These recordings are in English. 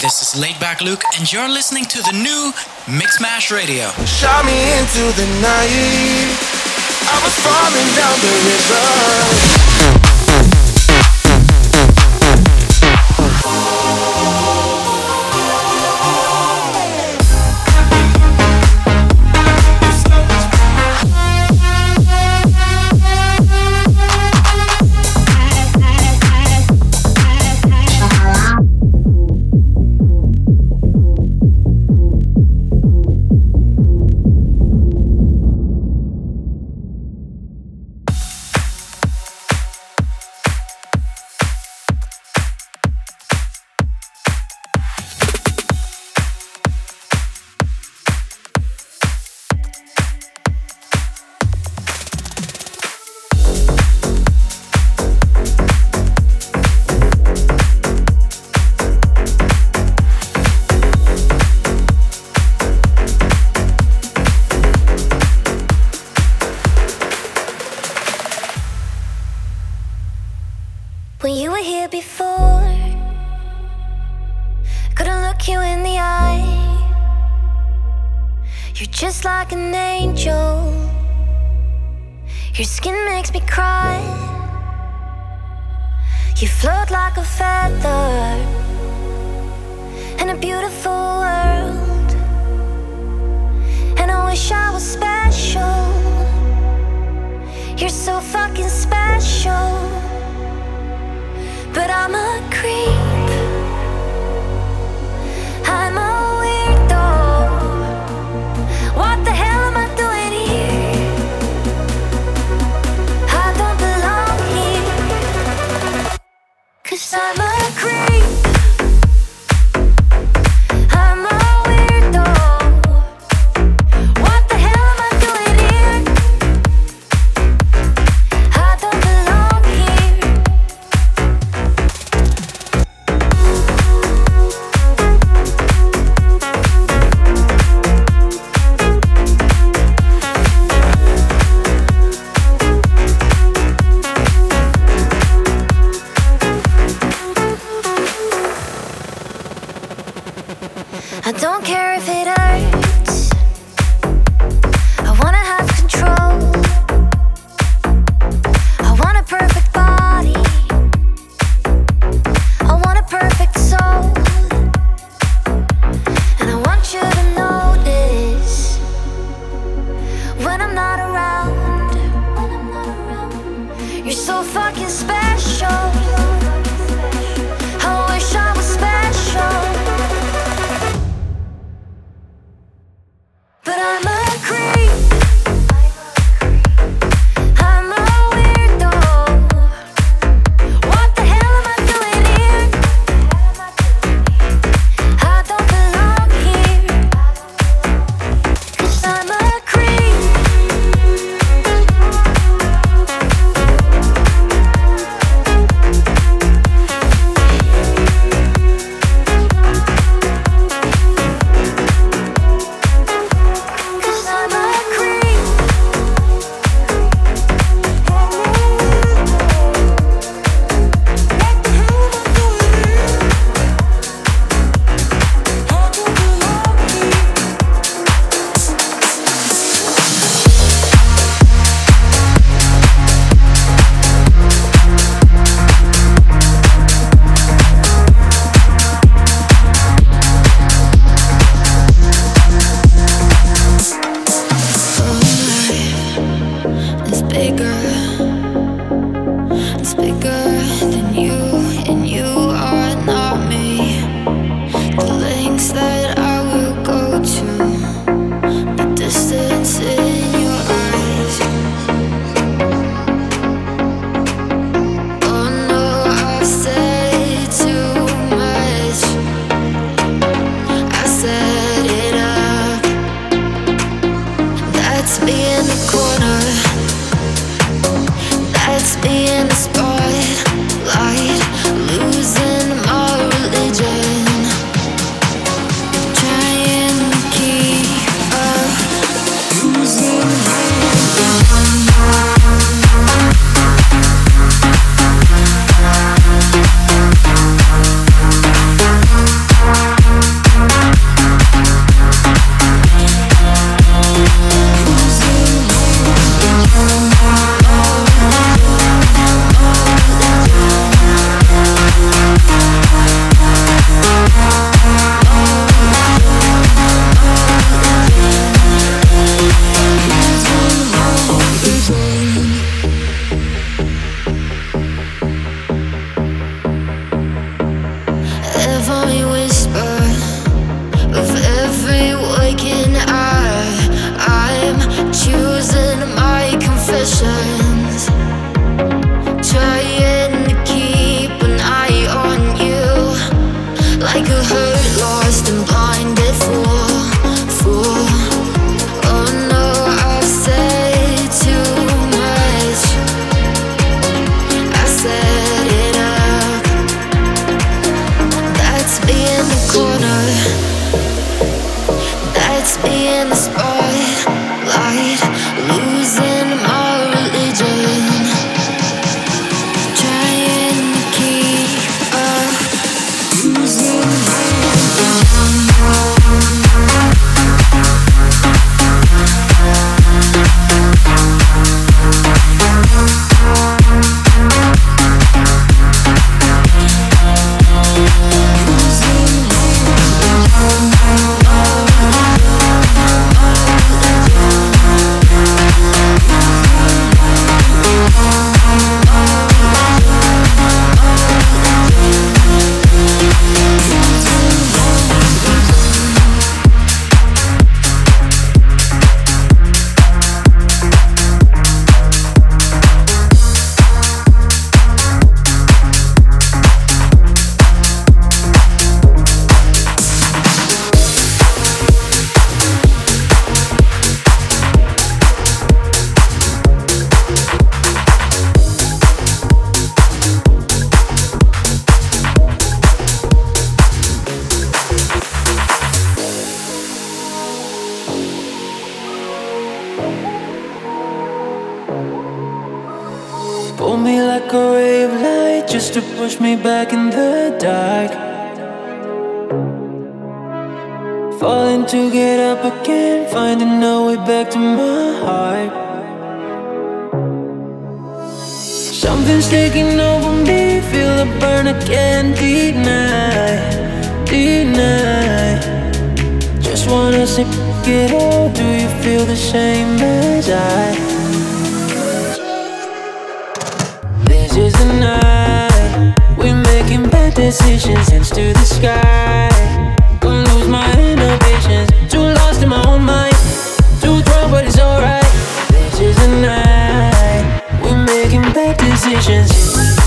this is Laidback Luke, and you're listening to the new Mixmash Radio. Shot me into the night. I was falling down the river. get up again, finding our way back to my heart. Something's taking over me, feel the burn I can't deny, deny. Just wanna sip it up. Do you feel the same as I? This is the night we're making bad decisions, hands to the sky. gonna lose my inhibitions. decisions.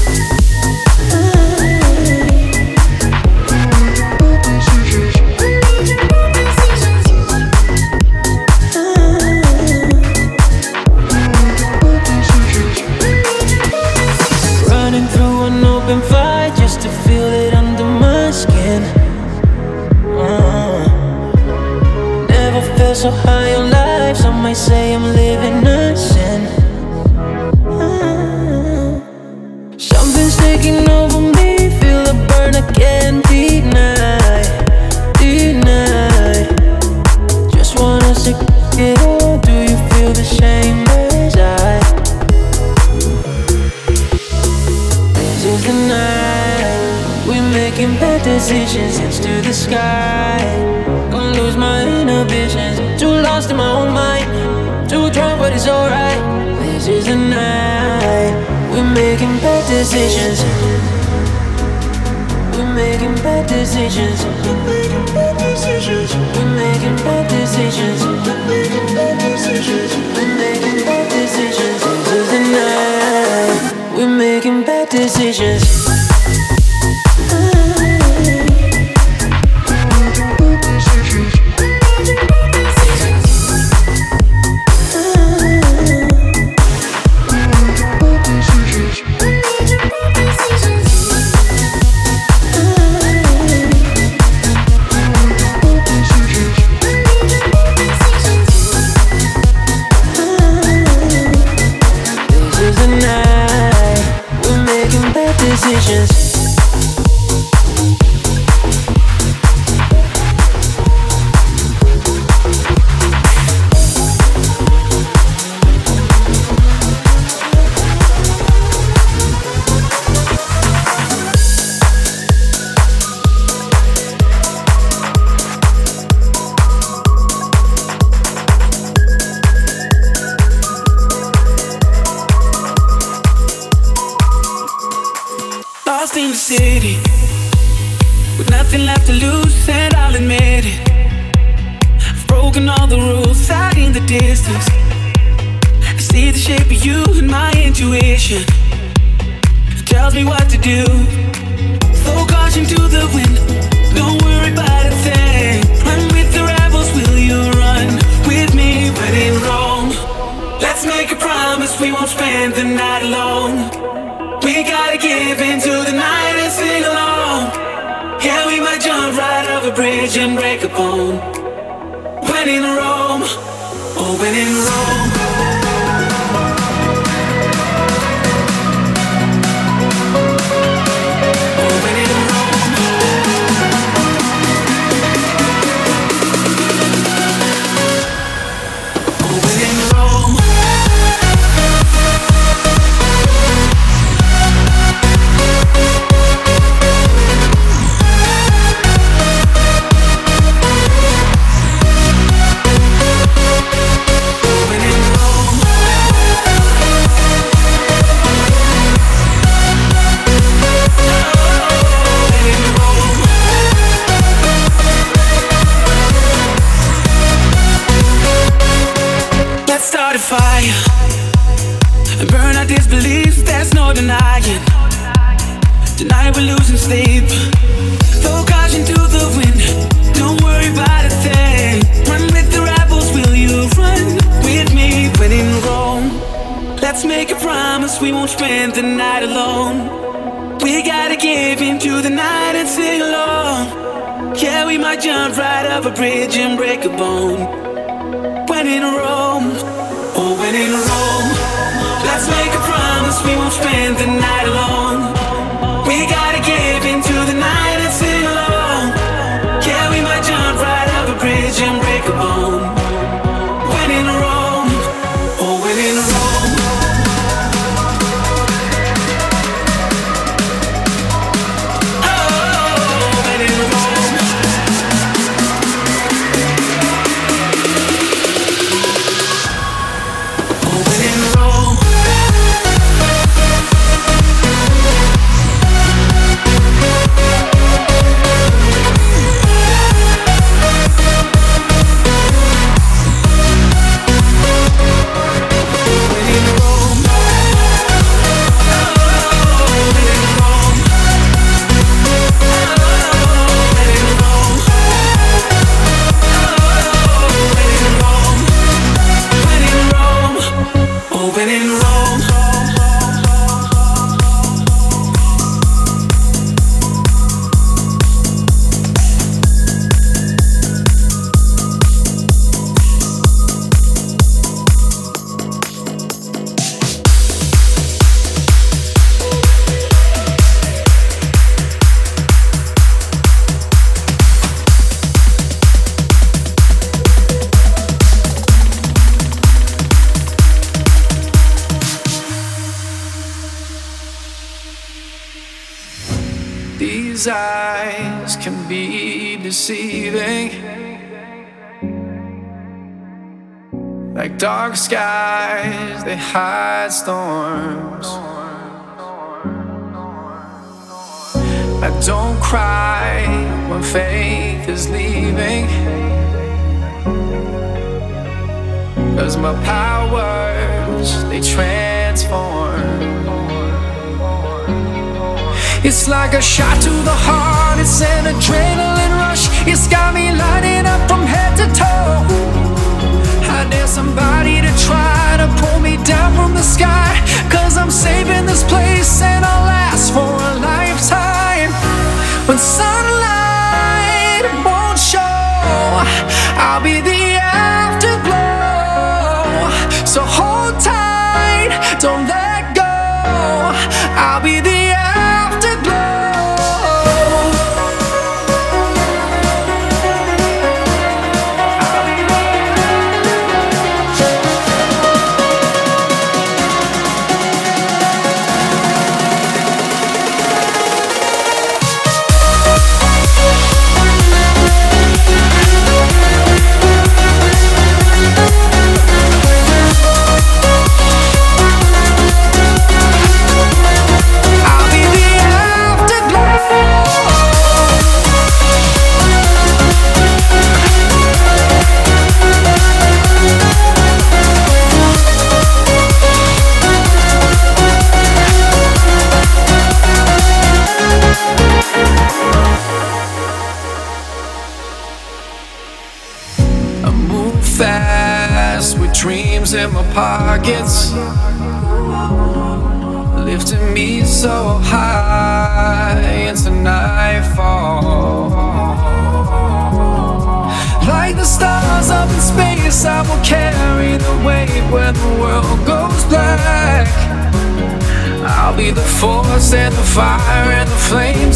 decisions. We're making bad decisions. We're making bad decisions. We're making bad decisions. We're making bad decisions. We're making bad decisions. We're making bad decisions. Hide storms. I don't cry when faith is leaving. Cause my powers, they transform. It's like a shot to the heart, it's an adrenaline rush. It's got me lighting up from head to toe. Dare somebody to try to pull me down from the sky. Cause I'm saving this place and I'll last for a lifetime. When sunlight won't show, I'll be the afterglow. So hold tight, don't let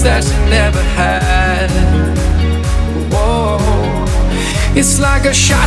that you never had. Whoa. It's like a shot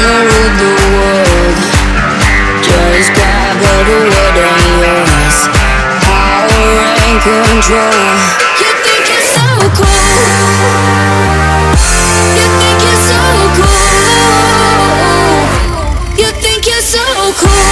rule the world. Just grab yours. Power and control. You think you're so cool. You think you're so cool. You think you're so cool.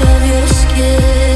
of your skin.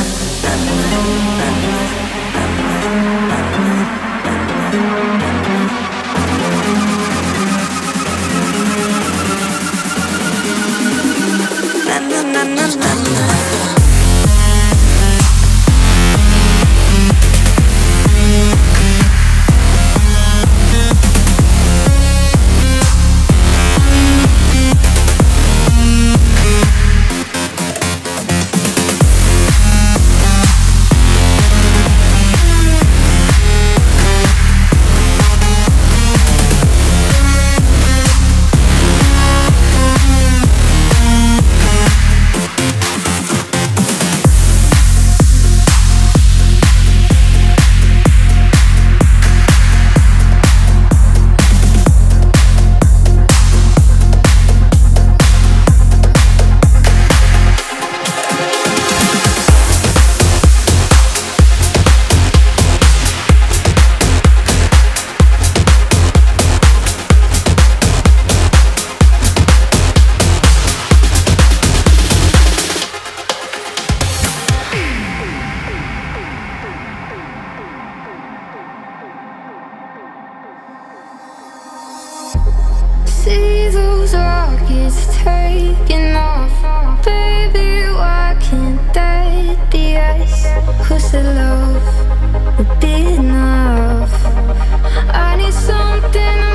na na na. see those rockets taking off. Baby, why can't that be us? Love would be enough? I need something.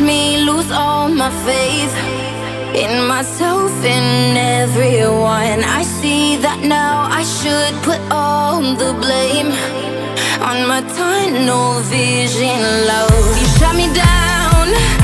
Made me lose all my faith in myself, in everyone. I see that now I should put all the blame on my tunnel vision, love. You shut me down